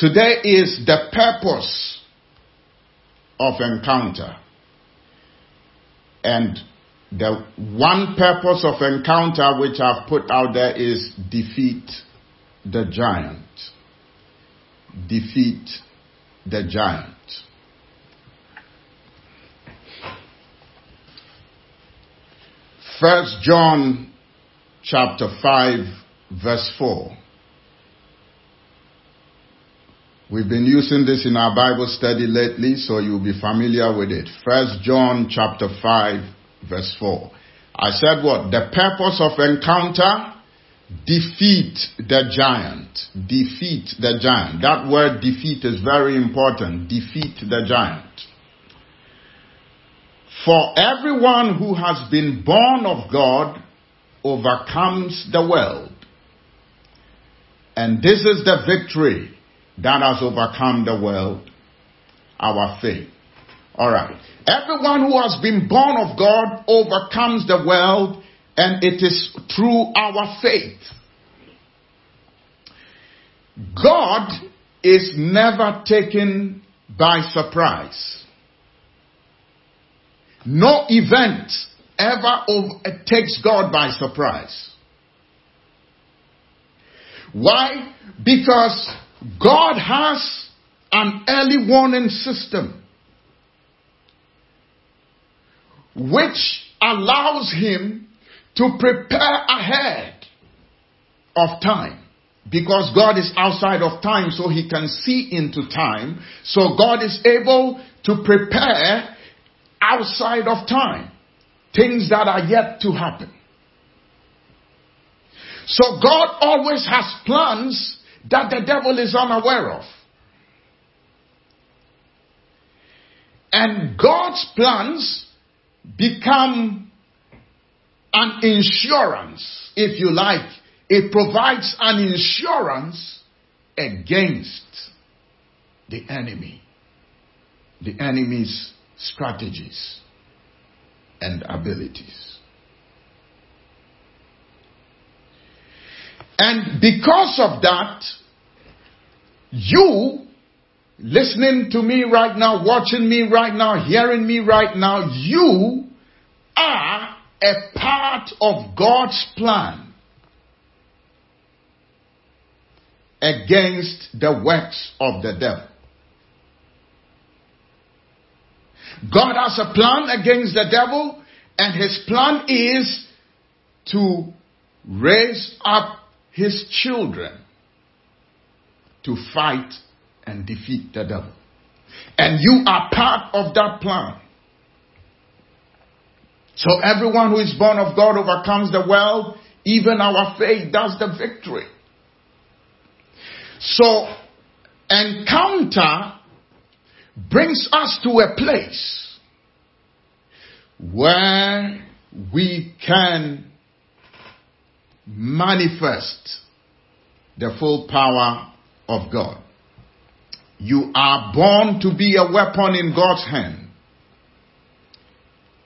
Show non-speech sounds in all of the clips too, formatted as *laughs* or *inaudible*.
Today is the purpose of encounter. And the one purpose of encounter which I've put out there is defeat the giant. Defeat the giant. First John chapter 5 verse 4. We've been using this in our Bible study lately, so you'll be familiar with it. First John chapter 5 verse 4. I said what? The purpose of encounter, defeat the giant. Defeat the giant. That word defeat is very important. Defeat the giant. For everyone who has been born of God overcomes the world. And this is the victory that has overcome the world, our faith. Alright. Everyone who has been born of God overcomes the world, and it is through our faith. God is never taken by surprise. No event ever takes God by surprise. Why? Because God has an early warning system which allows him to prepare ahead of time. Because God is outside of time, so he can see into time. So God is able to prepare outside of time. Things that are yet to happen. So God always has plans that the devil is unaware of. And God's plans become an insurance, if you like. It provides an insurance against the enemy, the enemy's strategies and abilities. And because of that, you listening to me right now, watching me right now, hearing me right now, you are a part of God's plan against the works of the devil. God has a plan against the devil, and his plan is to raise up his children to fight and defeat the devil. And you are part of that plan. So everyone who is born of God overcomes the world. Even our faith does the victory. So encounter brings us to a place where we can manifest the full power of God. You are born to be a weapon in God's hand.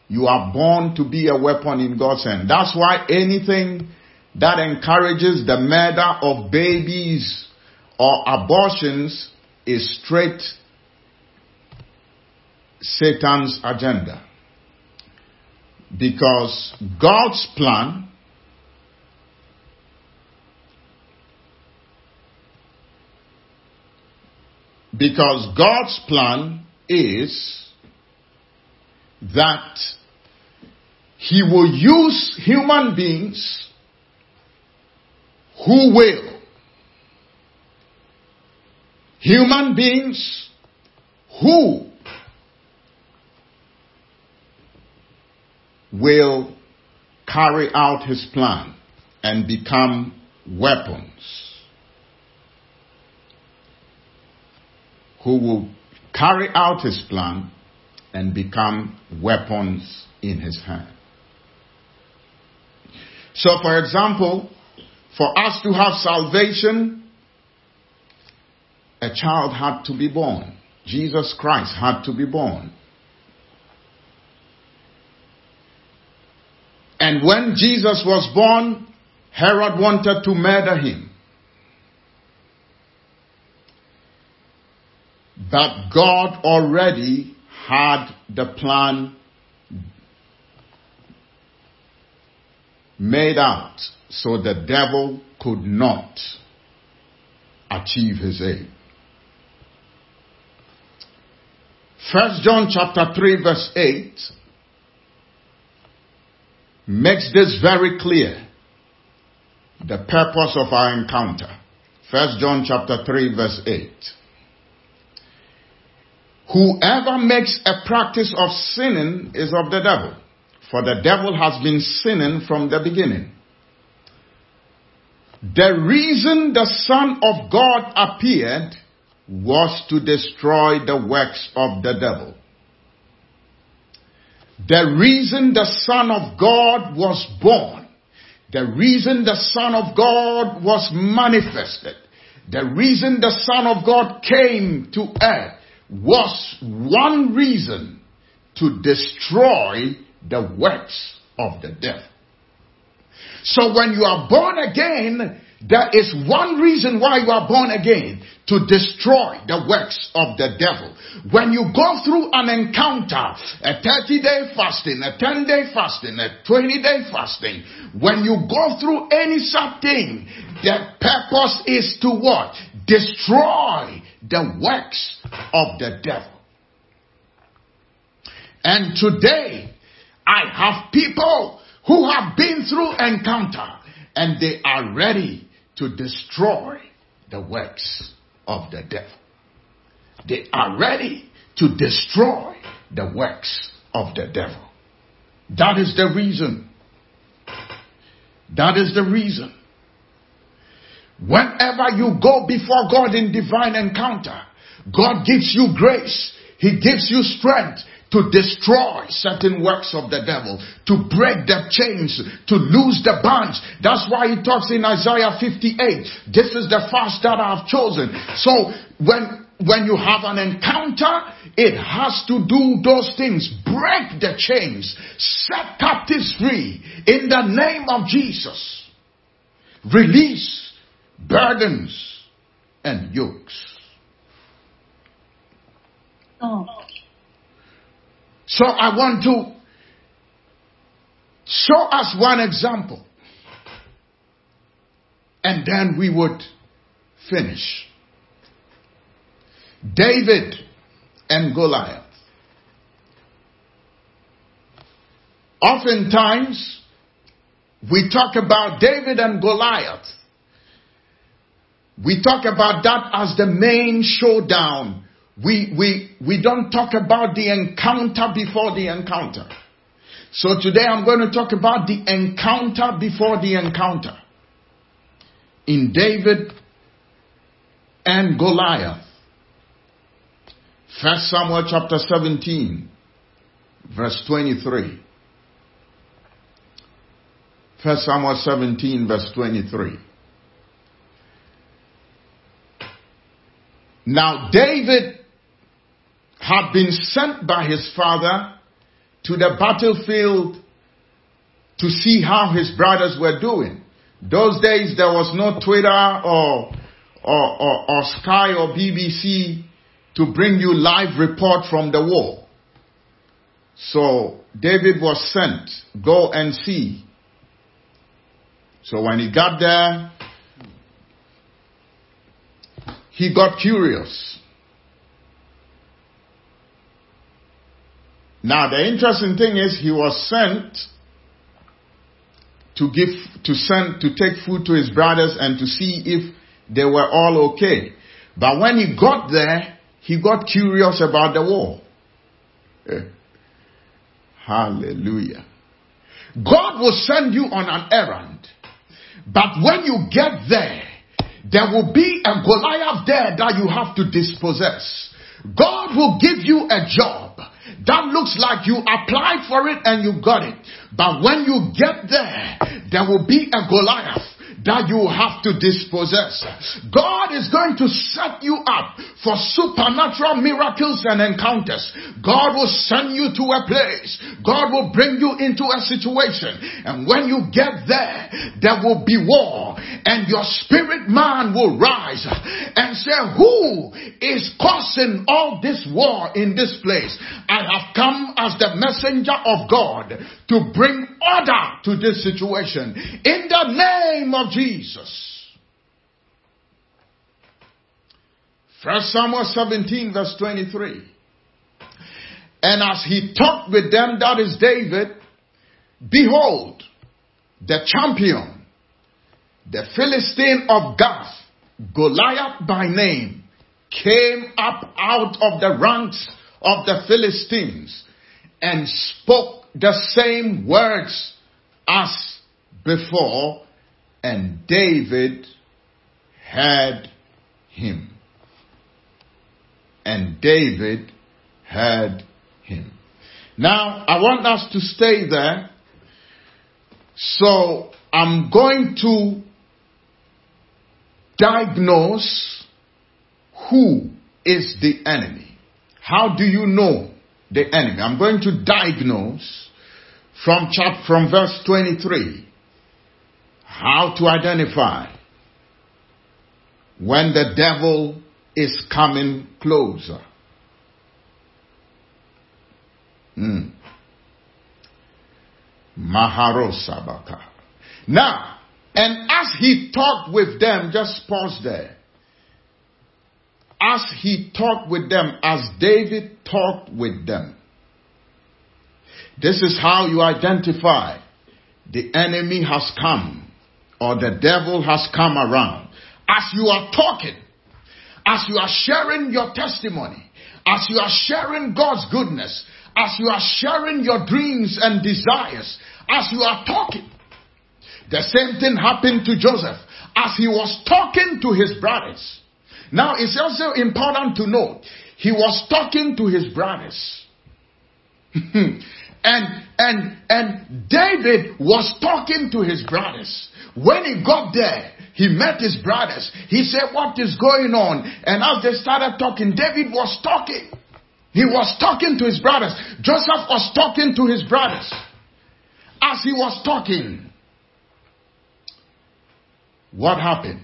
You are born to be a weapon in God's hand. That's why anything that encourages the murder of babies or abortions is straight Satan's agenda. Because God's plan Because God's plan is that He will use human beings who will. Human beings who will carry out His plan and become weapons who will carry out his plan and become weapons in his hand. So, for example, for us to have salvation, a child had to be born. Jesus Christ had to be born. And when Jesus was born, Herod wanted to murder him. But God already had the plan made out so the devil could not achieve his aim. First John chapter 3 verse 8 makes this very clear. The purpose of our encounter. First John chapter 3 verse 8. Whoever makes a practice of sinning is of the devil, for the devil has been sinning from the beginning. The reason the Son of God appeared was to destroy the works of the devil. The reason the Son of God was born, the reason the Son of God was manifested, the reason the Son of God came to earth was one reason to destroy the works of the devil. So when you are born again, there is one reason why you are born again to destroy the works of the devil. When you go through an encounter, a 30 day fasting, a 10 day fasting, a 20 day fasting, when you go through any such thing, the purpose is to what? Destroy the works of the devil. And today, I have people who have been through encounter and they are ready to destroy the works of the devil. They are ready to destroy the works of the devil. That is the reason. That is the reason. Whenever you go before God in divine encounter, God gives you grace. He gives you strength to destroy certain works of the devil, to break the chains, to loose the bonds. That's why he talks in Isaiah 58. This is the fast that I've chosen. So when when you have an encounter, it has to do those things. Break the chains. Set captives free. In the name of Jesus. Release burdens and yokes. Oh. So I want to show us one example. And then we would finish. David and Goliath. Oftentimes, we talk about David and Goliath. We talk about that as the main showdown we, we, we don't talk about the encounter before the encounter. So today I'm going to talk about the encounter before the encounter. In David and Goliath. First Samuel chapter 17, verse 23. First Samuel 17, verse 23. Now David had been sent by his father to the battlefield to see how his brothers were doing. Those days there was no Twitter or, or, or, or Sky or BBC to bring you live report from the war. So David was sent, go and see. So when he got there, he got curious. Now the interesting thing is he was sent to give, to send, to take food to his brothers and to see if they were all okay. But when he got there, he got curious about the war. Eh. Hallelujah. God will send you on an errand. But when you get there, there will be a Goliath there that you have to dispossess. God will give you a job. That looks like you applied for it and you got it. But when you get there, there will be a Goliath that you have to dispossess. God is going to set you up for supernatural miracles and encounters. God will send you to a place. God will bring you into a situation. And when you get there, there will be war. And your spirit man will rise and say, who is causing all this war in this place? I have come as the messenger of God to bring order to this situation. In the name of Jesus. First Samuel 17 verse 23. And as he talked with them, that is David, behold, the champion, the Philistine of Gath, Goliath by name, came up out of the ranks of the Philistines and spoke the same words as before, and David had him and David had him. Now, I want us to stay there. So, I'm going to diagnose who is the enemy. How do you know the enemy? I'm going to diagnose from chapter, from verse 23 how to identify when the devil is coming closer. Mm. Maharosabaka. Now, and as he talked with them, just pause there. As he talked with them, as David talked with them, this is how you identify the enemy has come or the devil has come around. As you are talking, as you are sharing your testimony, as you are sharing God's goodness, as you are sharing your dreams and desires, as you are talking. The same thing happened to Joseph as he was talking to his brothers. Now it's also important to note he was talking to his brothers. *laughs* and and and David was talking to his brothers. When he got there, he met his brothers. He said, What is going on? And as they started talking, David was talking. He was talking to his brothers. Joseph was talking to his brothers. As he was talking, what happened?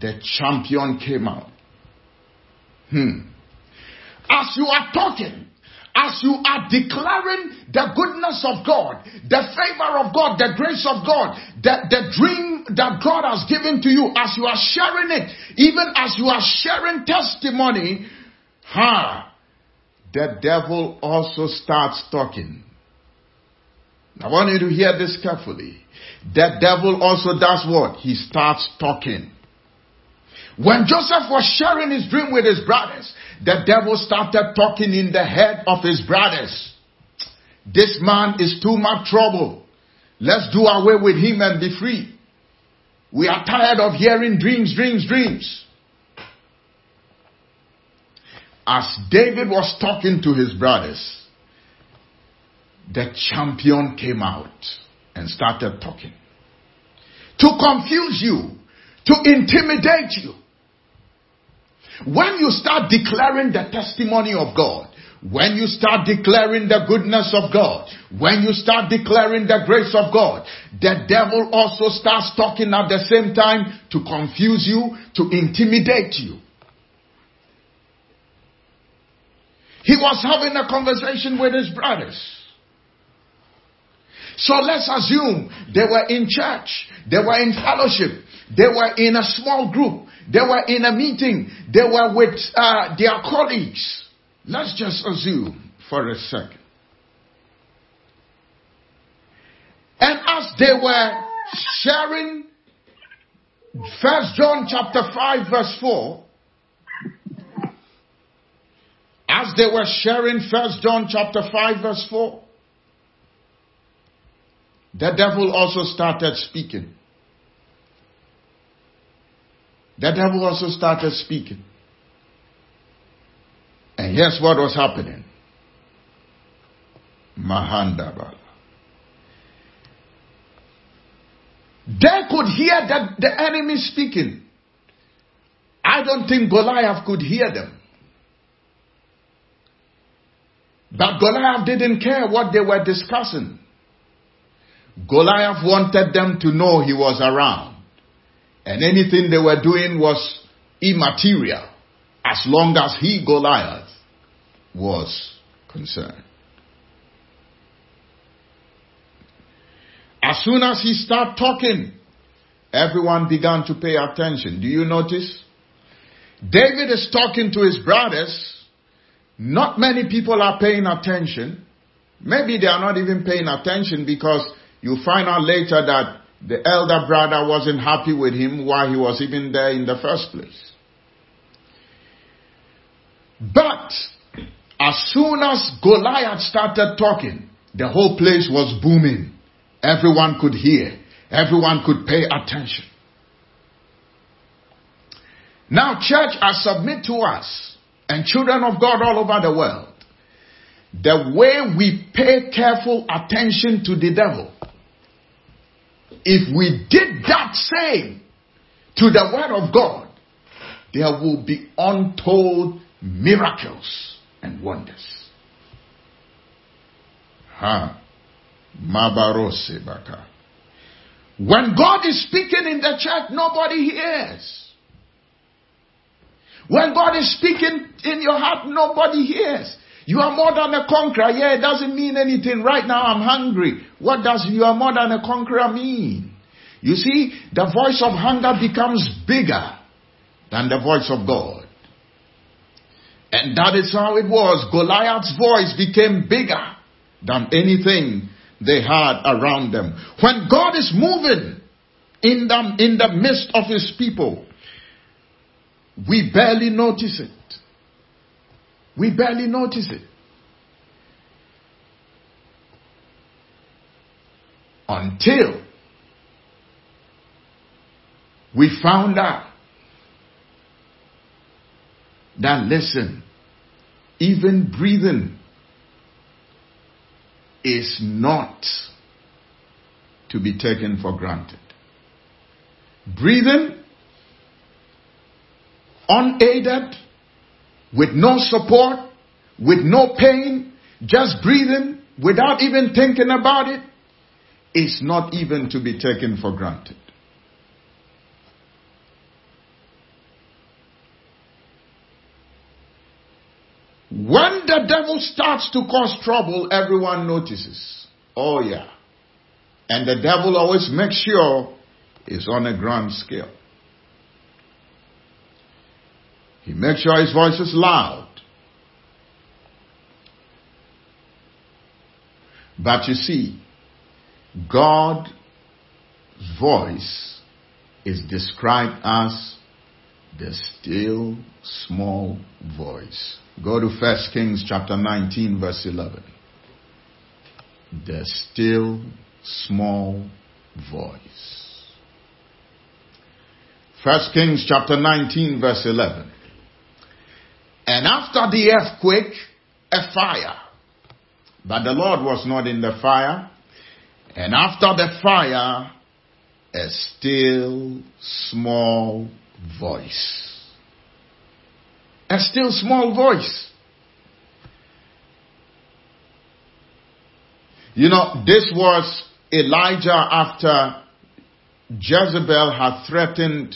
The champion came out. Hmm. As you are talking, as you are declaring the goodness of God, the favor of God, the grace of God, the, the dream that God has given to you, as you are sharing it, even as you are sharing testimony, ha, the devil also starts talking. I want you to hear this carefully. The devil also does what? He starts talking. When Joseph was sharing his dream with his brothers, the devil started talking in the head of his brothers. This man is too much trouble. Let's do away with him and be free. We are tired of hearing dreams, dreams, dreams. As David was talking to his brothers, the champion came out and started talking. To confuse you, to intimidate you, when you start declaring the testimony of God, when you start declaring the goodness of God, when you start declaring the grace of God, the devil also starts talking at the same time to confuse you, to intimidate you. He was having a conversation with his brothers. So let's assume they were in church, they were in fellowship, they were in a small group, they were in a meeting. They were with uh, their colleagues. Let's just assume for a second. And as they were sharing First John chapter 5 verse 4, as they were sharing First John chapter 5 verse 4, the devil also started speaking. The devil also started speaking. And here's what was happening. Mahandaba. They could hear that the enemy speaking. I don't think Goliath could hear them. But Goliath didn't care what they were discussing. Goliath wanted them to know he was around. And anything they were doing was immaterial as long as he, Goliath, was concerned. As soon as he started talking, everyone began to pay attention. Do you notice? David is talking to his brothers. Not many people are paying attention. Maybe they are not even paying attention because you find out later that the elder brother wasn't happy with him while he was even there in the first place. But as soon as Goliath started talking, the whole place was booming. Everyone could hear. Everyone could pay attention. Now, church, I submit to us and children of God all over the world, the way we pay careful attention to the devil, if we did that same to the word of God, there will be untold miracles and wonders. Ha. When God is speaking in the church, nobody hears. When God is speaking in your heart, nobody hears. You are more than a conqueror. Yeah, it doesn't mean anything. Right now I'm hungry. What does you are more than a conqueror mean? You see, the voice of hunger becomes bigger than the voice of God. And that is how it was. Goliath's voice became bigger than anything they had around them. When God is moving in the, in the midst of his people, we barely notice it. We barely notice it. Until we found out that listen, even breathing is not to be taken for granted. Breathing unaided, with no support, with no pain, just breathing without even thinking about it, is not even to be taken for granted. When the devil starts to cause trouble, everyone notices. Oh, yeah. And the devil always makes sure it's on a grand scale. He makes sure his voice is loud. But you see, God's voice is described as the still small voice. Go to 1 Kings chapter 19 verse 11. The still small voice. 1 Kings chapter 19 verse 11. And after the earthquake, a fire. But the Lord was not in the fire. And after the fire, a still small voice. A still small voice. You know, this was Elijah after Jezebel had threatened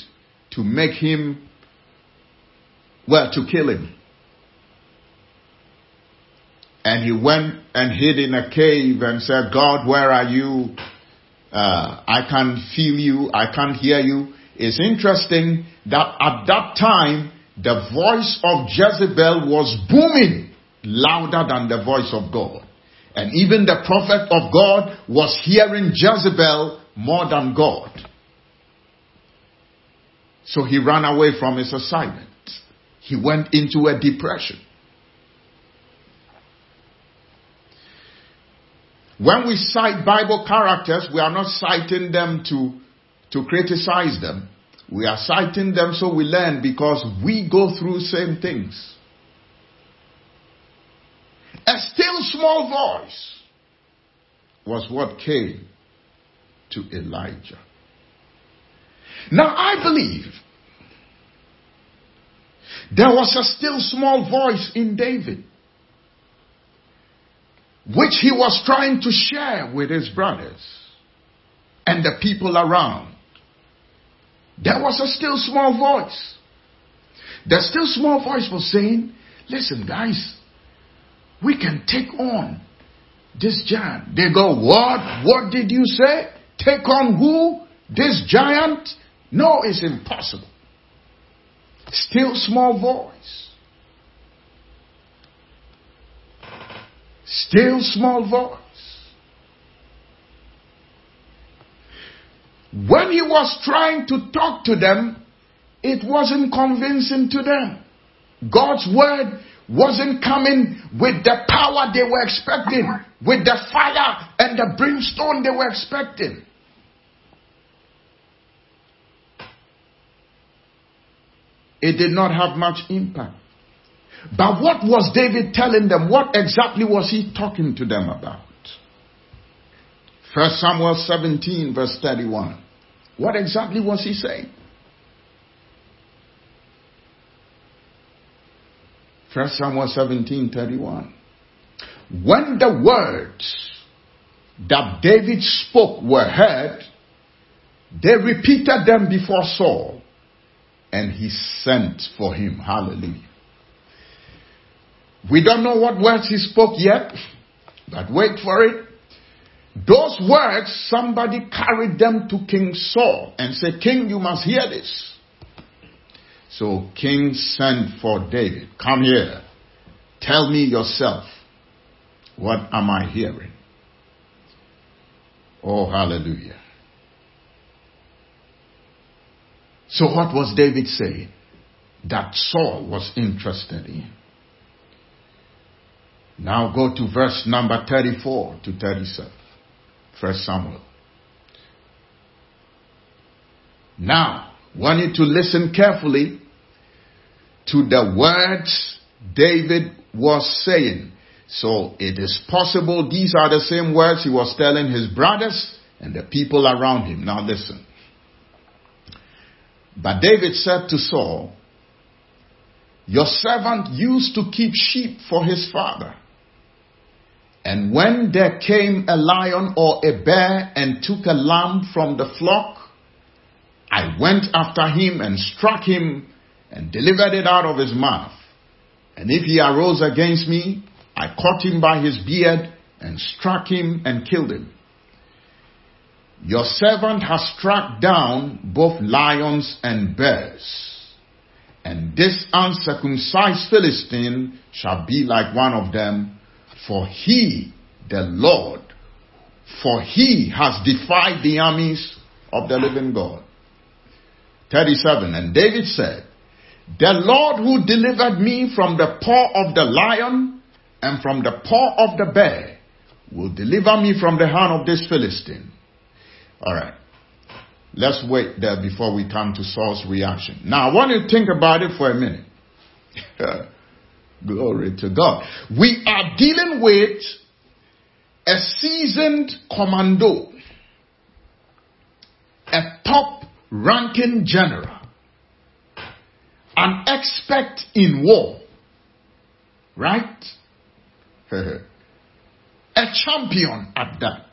to make him, well, to kill him. And he went and hid in a cave and said, God, where are you? Uh, I can't feel you. I can't hear you. It's interesting that at that time, the voice of Jezebel was booming louder than the voice of God. And even the prophet of God was hearing Jezebel more than God. So he ran away from his assignment. He went into a depression. When we cite Bible characters, we are not citing them to, to criticize them. We are citing them so we learn because we go through same things. A still small voice was what came to Elijah. Now I believe There was a still small voice in David, which he was trying to share with his brothers and the people around. There was a still small voice. The still small voice was saying, Listen, guys, we can take on this giant. They go, What? What did you say? Take on who? This giant? No, it's impossible. Still small voice. Still small voice. When he was trying to talk to them, it wasn't convincing to them. God's word wasn't coming with the power they were expecting, with the fire and the brimstone they were expecting. It did not have much impact. But what was David telling them? What exactly was he talking to them about? First Samuel 17 verse 31. What exactly was he saying? First Samuel 17 31. When the words that David spoke were heard, they repeated them before Saul, and he sent for him. Hallelujah. We don't know what words he spoke yet, but wait for it. Those words, somebody carried them to King Saul and said, King, you must hear this. So King sent for David, come here. Tell me yourself. What am I hearing? Oh, hallelujah. So what was David saying that Saul was interested in? Now go to verse number 34 to 37. First Samuel. Now, want you to listen carefully to the words David was saying. So it is possible these are the same words he was telling his brothers and the people around him. Now listen. But David said to Saul, Your servant used to keep sheep for his father. And when there came a lion or a bear and took a lamb from the flock, I went after him and struck him and delivered it out of his mouth. And if he arose against me, I caught him by his beard and struck him and killed him. Your servant has struck down both lions and bears. And this uncircumcised Philistine shall be like one of them, for he, the Lord, for he has defied the armies of the living God. 37. And David said, the Lord who delivered me from the paw of the lion and from the paw of the bear will deliver me from the hand of this Philistine. Alright. Let's wait there before we come to Saul's reaction. Now I want you to think about it for a minute. *laughs* Glory to God. We are dealing with a seasoned commando, a top ranking general an expert in war. Right? *laughs* a champion at that.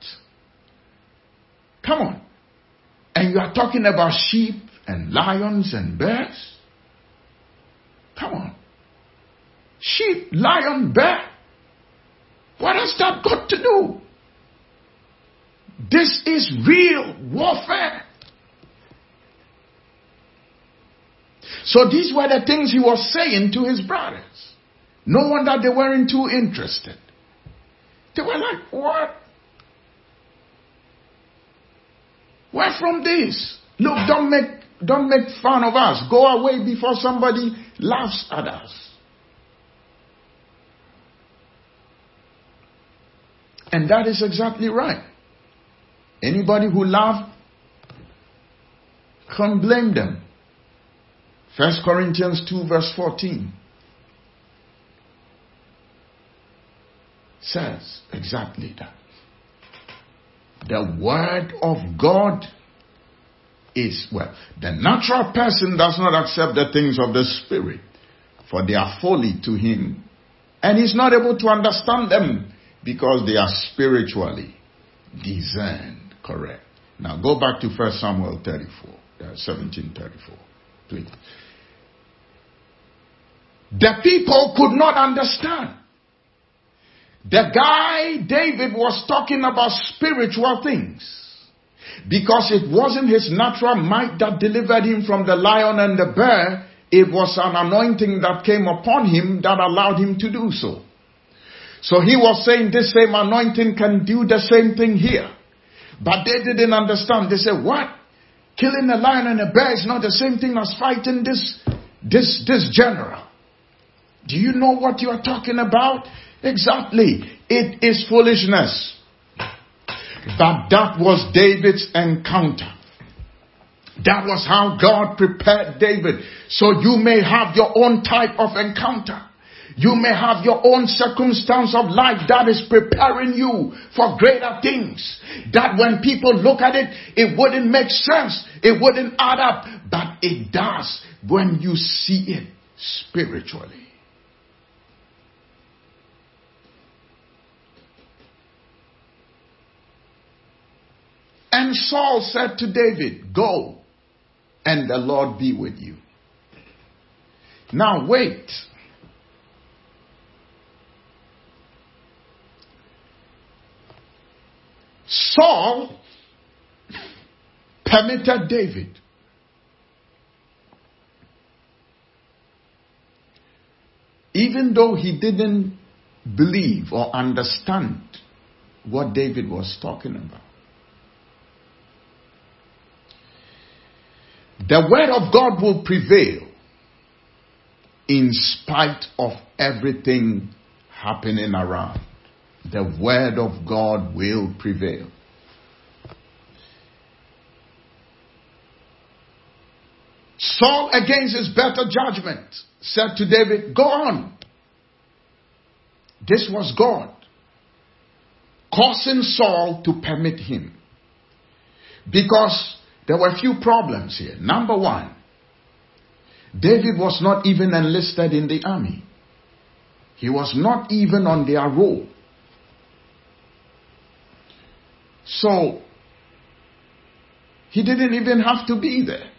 Come on. And you are talking about sheep and lions and bears? Come on. Sheep, lion, bear? What has that got to do? This is real warfare. So these were the things he was saying to his brothers. No wonder they weren't too interested. They were like, what? Where from this? Look, don't make, don't make fun of us. Go away before somebody laughs at us. And that is exactly right. Anybody who laughs, can't blame them. First Corinthians 2 verse 14 says exactly that. The word of God is, well, the natural person does not accept the things of the spirit, for they are folly to him. And he's not able to understand them because they are spiritually discerned. Correct. Now go back to 1 Samuel 34, uh, 1734. Please. The people could not understand. The guy, David, was talking about spiritual things. Because it wasn't his natural might that delivered him from the lion and the bear. It was an anointing that came upon him that allowed him to do so. So he was saying this same anointing can do the same thing here. But they didn't understand. They said, what? Killing a lion and a bear is not the same thing as fighting this, this, this general. Do you know what you are talking about? Exactly. It is foolishness. But that was David's encounter. That was how God prepared David. So you may have your own type of encounter. You may have your own circumstance of life that is preparing you for greater things. That when people look at it, it wouldn't make sense. It wouldn't add up. But it does when you see it spiritually. And Saul said to David, Go, and the Lord be with you. Now wait. Saul permitted David even though he didn't believe or understand what David was talking about. The word of God will prevail in spite of everything happening around. The word of God will prevail. Saul, against his better judgment, said to David, Go on. This was God causing Saul to permit him. Because there were a few problems here. Number one, David was not even enlisted in the army. He was not even on their roll. So, he didn't even have to be there.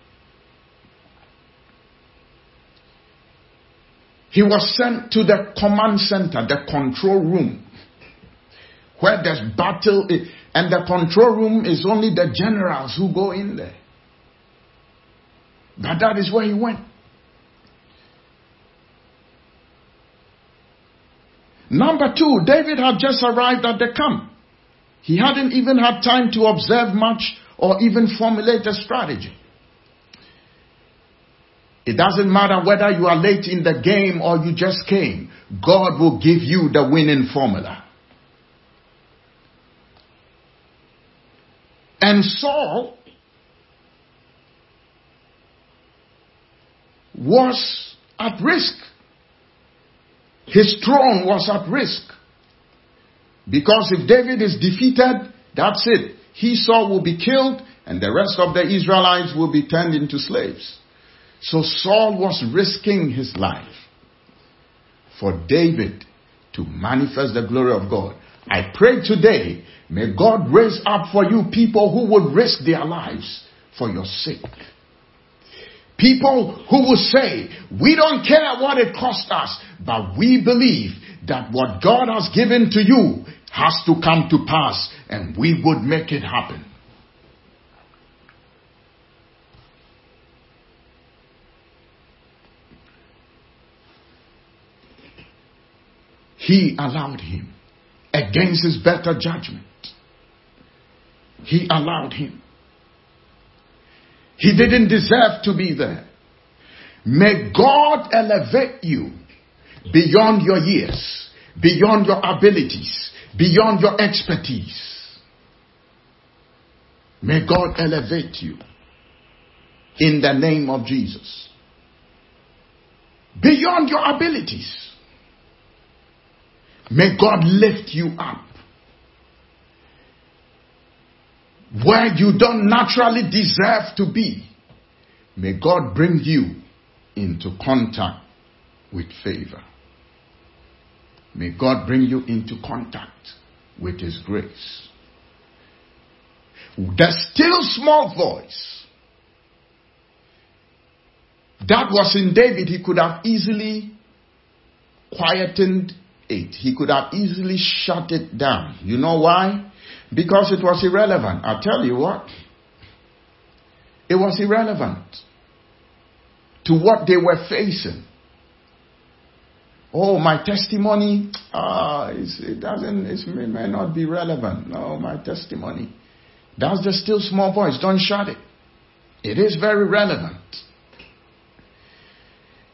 He was sent to the command center, the control room, where there's battle. Eh, and the control room is only the generals who go in there. But that is where he went. Number two, David had just arrived at the camp. He hadn't even had time to observe much or even formulate a strategy. It doesn't matter whether you are late in the game or you just came. God will give you the winning formula. And Saul was at risk. His throne was at risk. Because if David is defeated, that's it. He Saul will be killed and the rest of the Israelites will be turned into slaves. So Saul was risking his life for David to manifest the glory of God. I pray today May God raise up for you people who would risk their lives for your sake. People who will say, we don't care what it costs us, but we believe that what God has given to you has to come to pass and we would make it happen. He allowed him against his better judgment. He allowed him. He didn't deserve to be there. May God elevate you beyond your years, beyond your abilities, beyond your expertise. May God elevate you in the name of Jesus. Beyond your abilities. May God lift you up. Where you don't naturally deserve to be, may God bring you into contact with favor. May God bring you into contact with His grace. The still small voice that was in David, he could have easily quietened it. He could have easily shut it down. You know why? Because it was irrelevant. i tell you what. It was irrelevant to what they were facing. Oh, my testimony, uh, it doesn't, it may not be relevant. No, my testimony. That's the still small voice. Don't shut it. It is very relevant.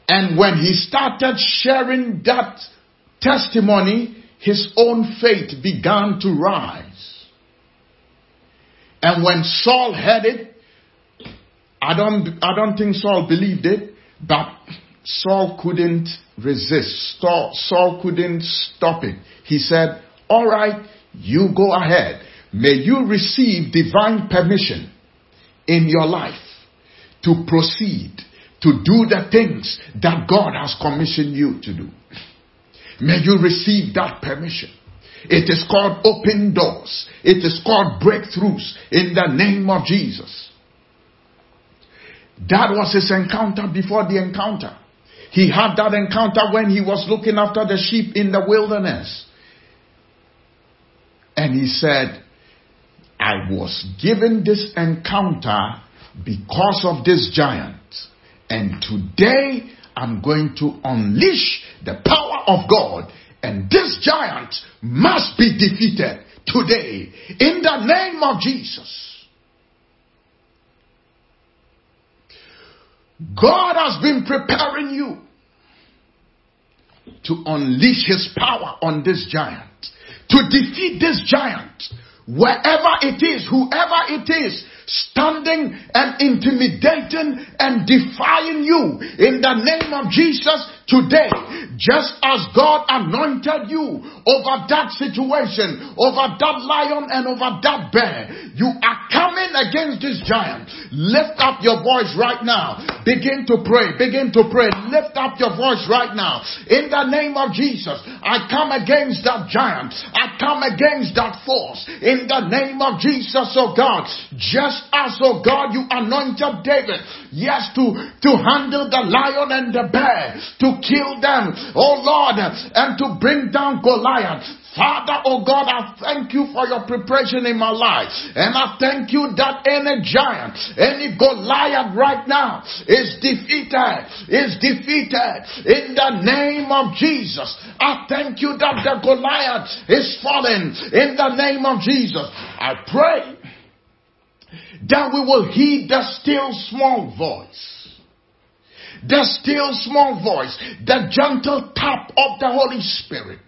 And when he started sharing that testimony, his own faith began to rise. And when Saul heard it, I don't, I don't think Saul believed it, but Saul couldn't resist. Saul, Saul couldn't stop it. He said, all right, you go ahead. May you receive divine permission in your life to proceed, to do the things that God has commissioned you to do. May you receive that permission. It is called open doors. It is called breakthroughs in the name of Jesus. That was his encounter before the encounter. He had that encounter when he was looking after the sheep in the wilderness. And he said, I was given this encounter because of this giant. And today I'm going to unleash the power of God. And this giant must be defeated today in the name of Jesus. God has been preparing you to unleash his power on this giant, to defeat this giant, wherever it is, whoever it is, standing and intimidating and defying you in the name of Jesus today, just as God anointed you over that situation, over that lion and over that bear, you are coming against this giant. Lift up your voice right now. Begin to pray. Begin to pray. Lift up your voice right now. In the name of Jesus, I come against that giant. I come against that force. In the name of Jesus, oh God, just as, oh God, you anointed David, yes, to, to handle the lion and the bear, to kill them, oh Lord, and to bring down Goliath. Father, oh God, I thank you for your preparation in my life. And I thank you that any giant, any Goliath right now is defeated, is defeated in the name of Jesus. I thank you that the Goliath is fallen in the name of Jesus. I pray that we will heed the still small voice the still small voice, the gentle tap of the Holy Spirit,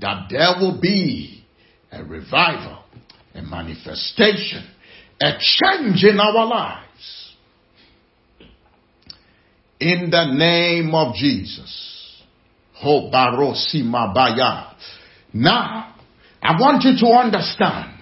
that there will be a revival, a manifestation, a change in our lives. In the name of Jesus. Now, I want you to understand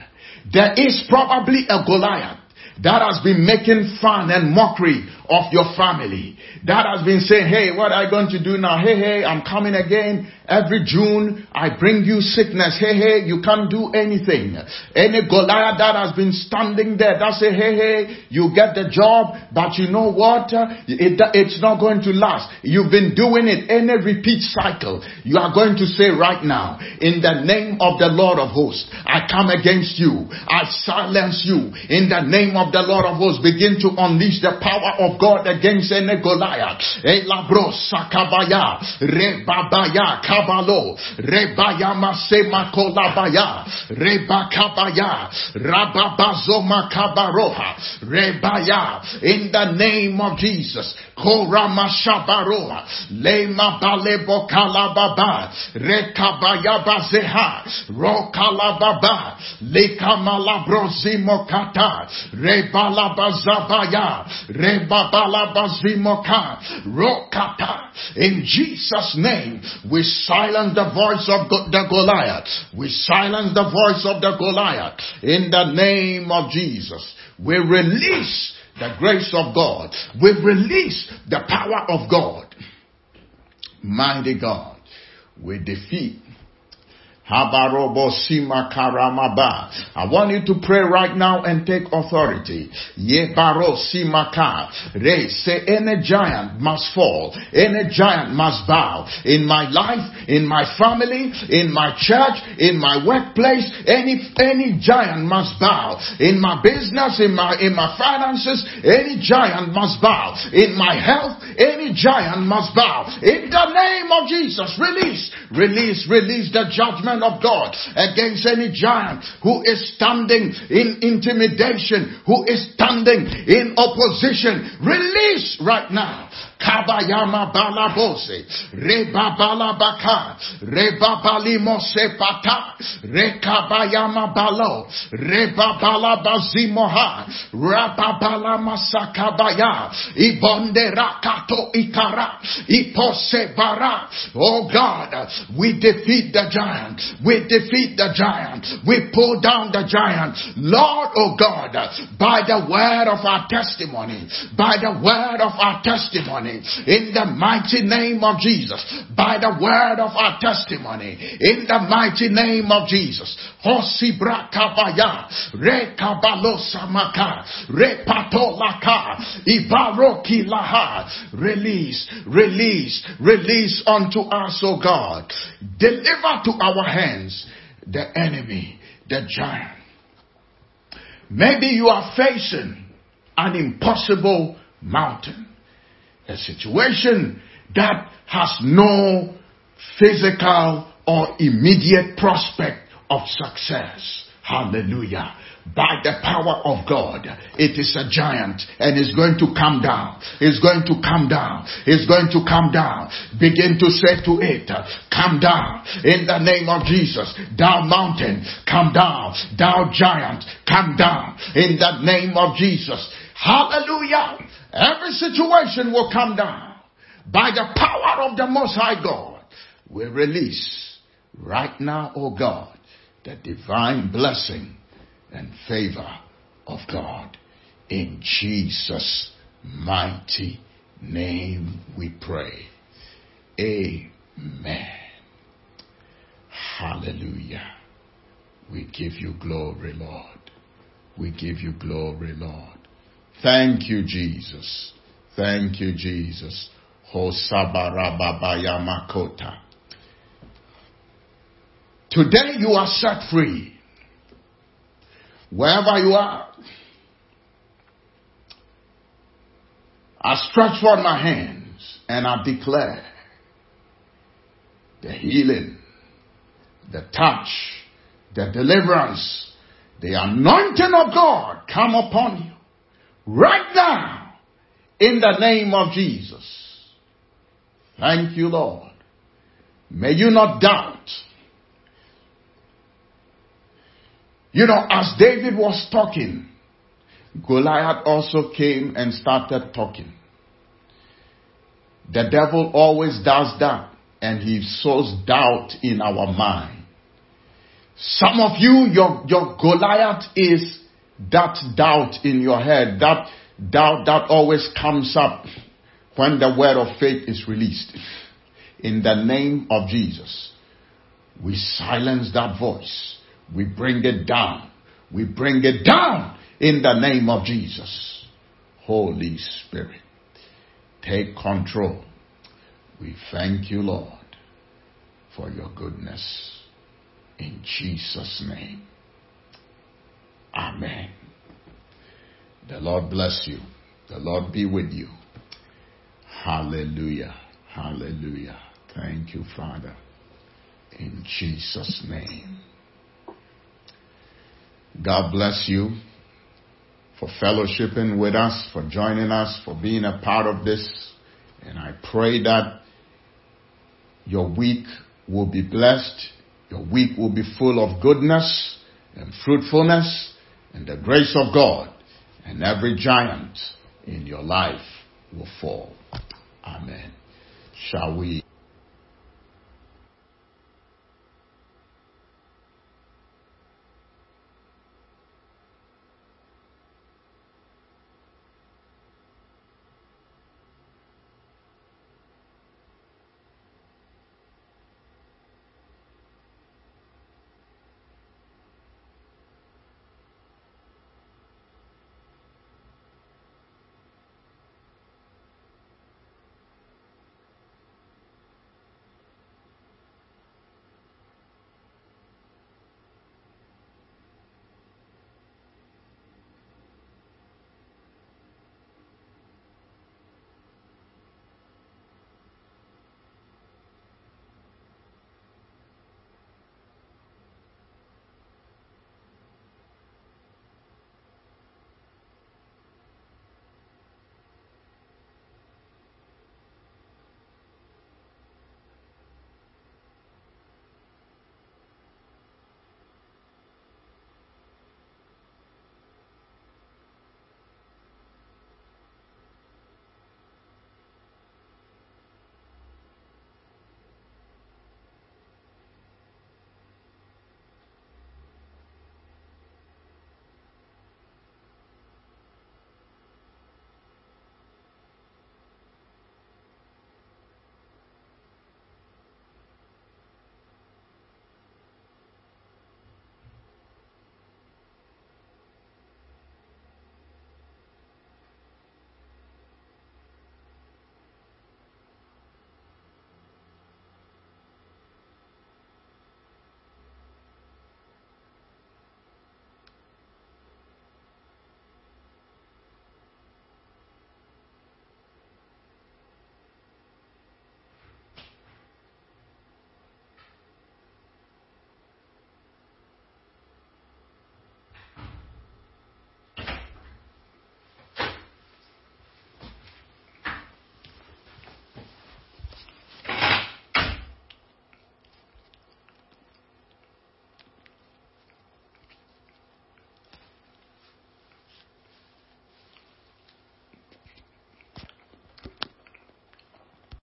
there is probably a Goliath that has been making fun and mockery of your family. That has been saying, hey, what are you going to do now? Hey, hey, I'm coming again. Every June, I bring you sickness. Hey, hey, you can't do anything. Any Goliath that has been standing there, that say, hey, hey, you get the job, but you know what? It, it's not going to last. You've been doing it. Any repeat cycle, you are going to say right now, in the name of the Lord of hosts, I come against you. I silence you. In the name of the Lord of hosts, begin to unleash the power of God against any Goliath. Eh, Elabros sakabaya, rebabaya, kabalo, rebaya masema kolabaya, rebakabaya, rababazo makabaroha, rebaya, in the name of Jesus, koramashabaroha, lema balebo kalababa, rekabaya bazeha, rokalababa, lekamalavrozi kata, rebalabazabaya, rokata, in Jesus' name, we silence the voice of the Goliath. We silence the voice of the Goliath. In the name of Jesus, we release the grace of God. We release the power of God. mighty God, we defeat I want you to pray right now and take authority. Say any giant must fall, any giant must bow in my life, in my family, in my church, in my workplace. Any any giant must bow in my business, in my in my finances. Any giant must bow in my health. Any giant must bow in the name of Jesus. Release, release, release the judgment of God against any giant who is standing in intimidation, who is standing in opposition. Release right now. Kabayama balabose, reba balabaka, reba balimose pata, rekabayama balo, reba balabazimoha, raba balamasakabaya, ibonde rakato ikara, ipose bara. Oh God, we defeat the giant. We defeat the giant. We pull down the giant. Lord, oh God, by the word of our testimony, by the word of our testimony, in the mighty name of Jesus, by the word of our testimony, in the mighty name of Jesus. Hosibra kabaya, rekabalosamaka, repatolaka, ibaroki laha. Release, release, release unto us, O God. Deliver to our hands the enemy, the giant. Maybe you are facing an impossible mountain, a situation that has no physical or immediate prospect of success. Hallelujah by the power of God. It is a giant and it's going to come down. It's going to come down. It's going to come down. Begin to say to it, come down in the name of Jesus. Thou mountain, come down. Thou giant, come down in the name of Jesus. Hallelujah. Every situation will come down by the power of the Most High God. We release right now, oh God, the divine blessing and favor of God. In Jesus' mighty name we pray. Amen. Hallelujah. We give you glory, Lord. We give you glory, Lord. Thank you, Jesus. Thank you, Jesus. Makota. Today you are set free. Wherever you are, I stretch forth my hands and I declare the healing, the touch, the deliverance, the anointing of God come upon you right now in the name of Jesus. Thank you, Lord. May you not doubt You know, as David was talking, Goliath also came and started talking. The devil always does that and he sows doubt in our mind. Some of you, your, your Goliath is that doubt in your head, that doubt that always comes up when the word of faith is released. In the name of Jesus, we silence that voice we bring it down. We bring it down in the name of Jesus. Holy Spirit, take control. We thank you, Lord, for your goodness. In Jesus' name. Amen. The Lord bless you. The Lord be with you. Hallelujah. Hallelujah. Thank you, Father. In Jesus' name. God bless you for fellowshipping with us, for joining us, for being a part of this. And I pray that your week will be blessed. Your week will be full of goodness and fruitfulness and the grace of God. And every giant in your life will fall. Amen. Shall we?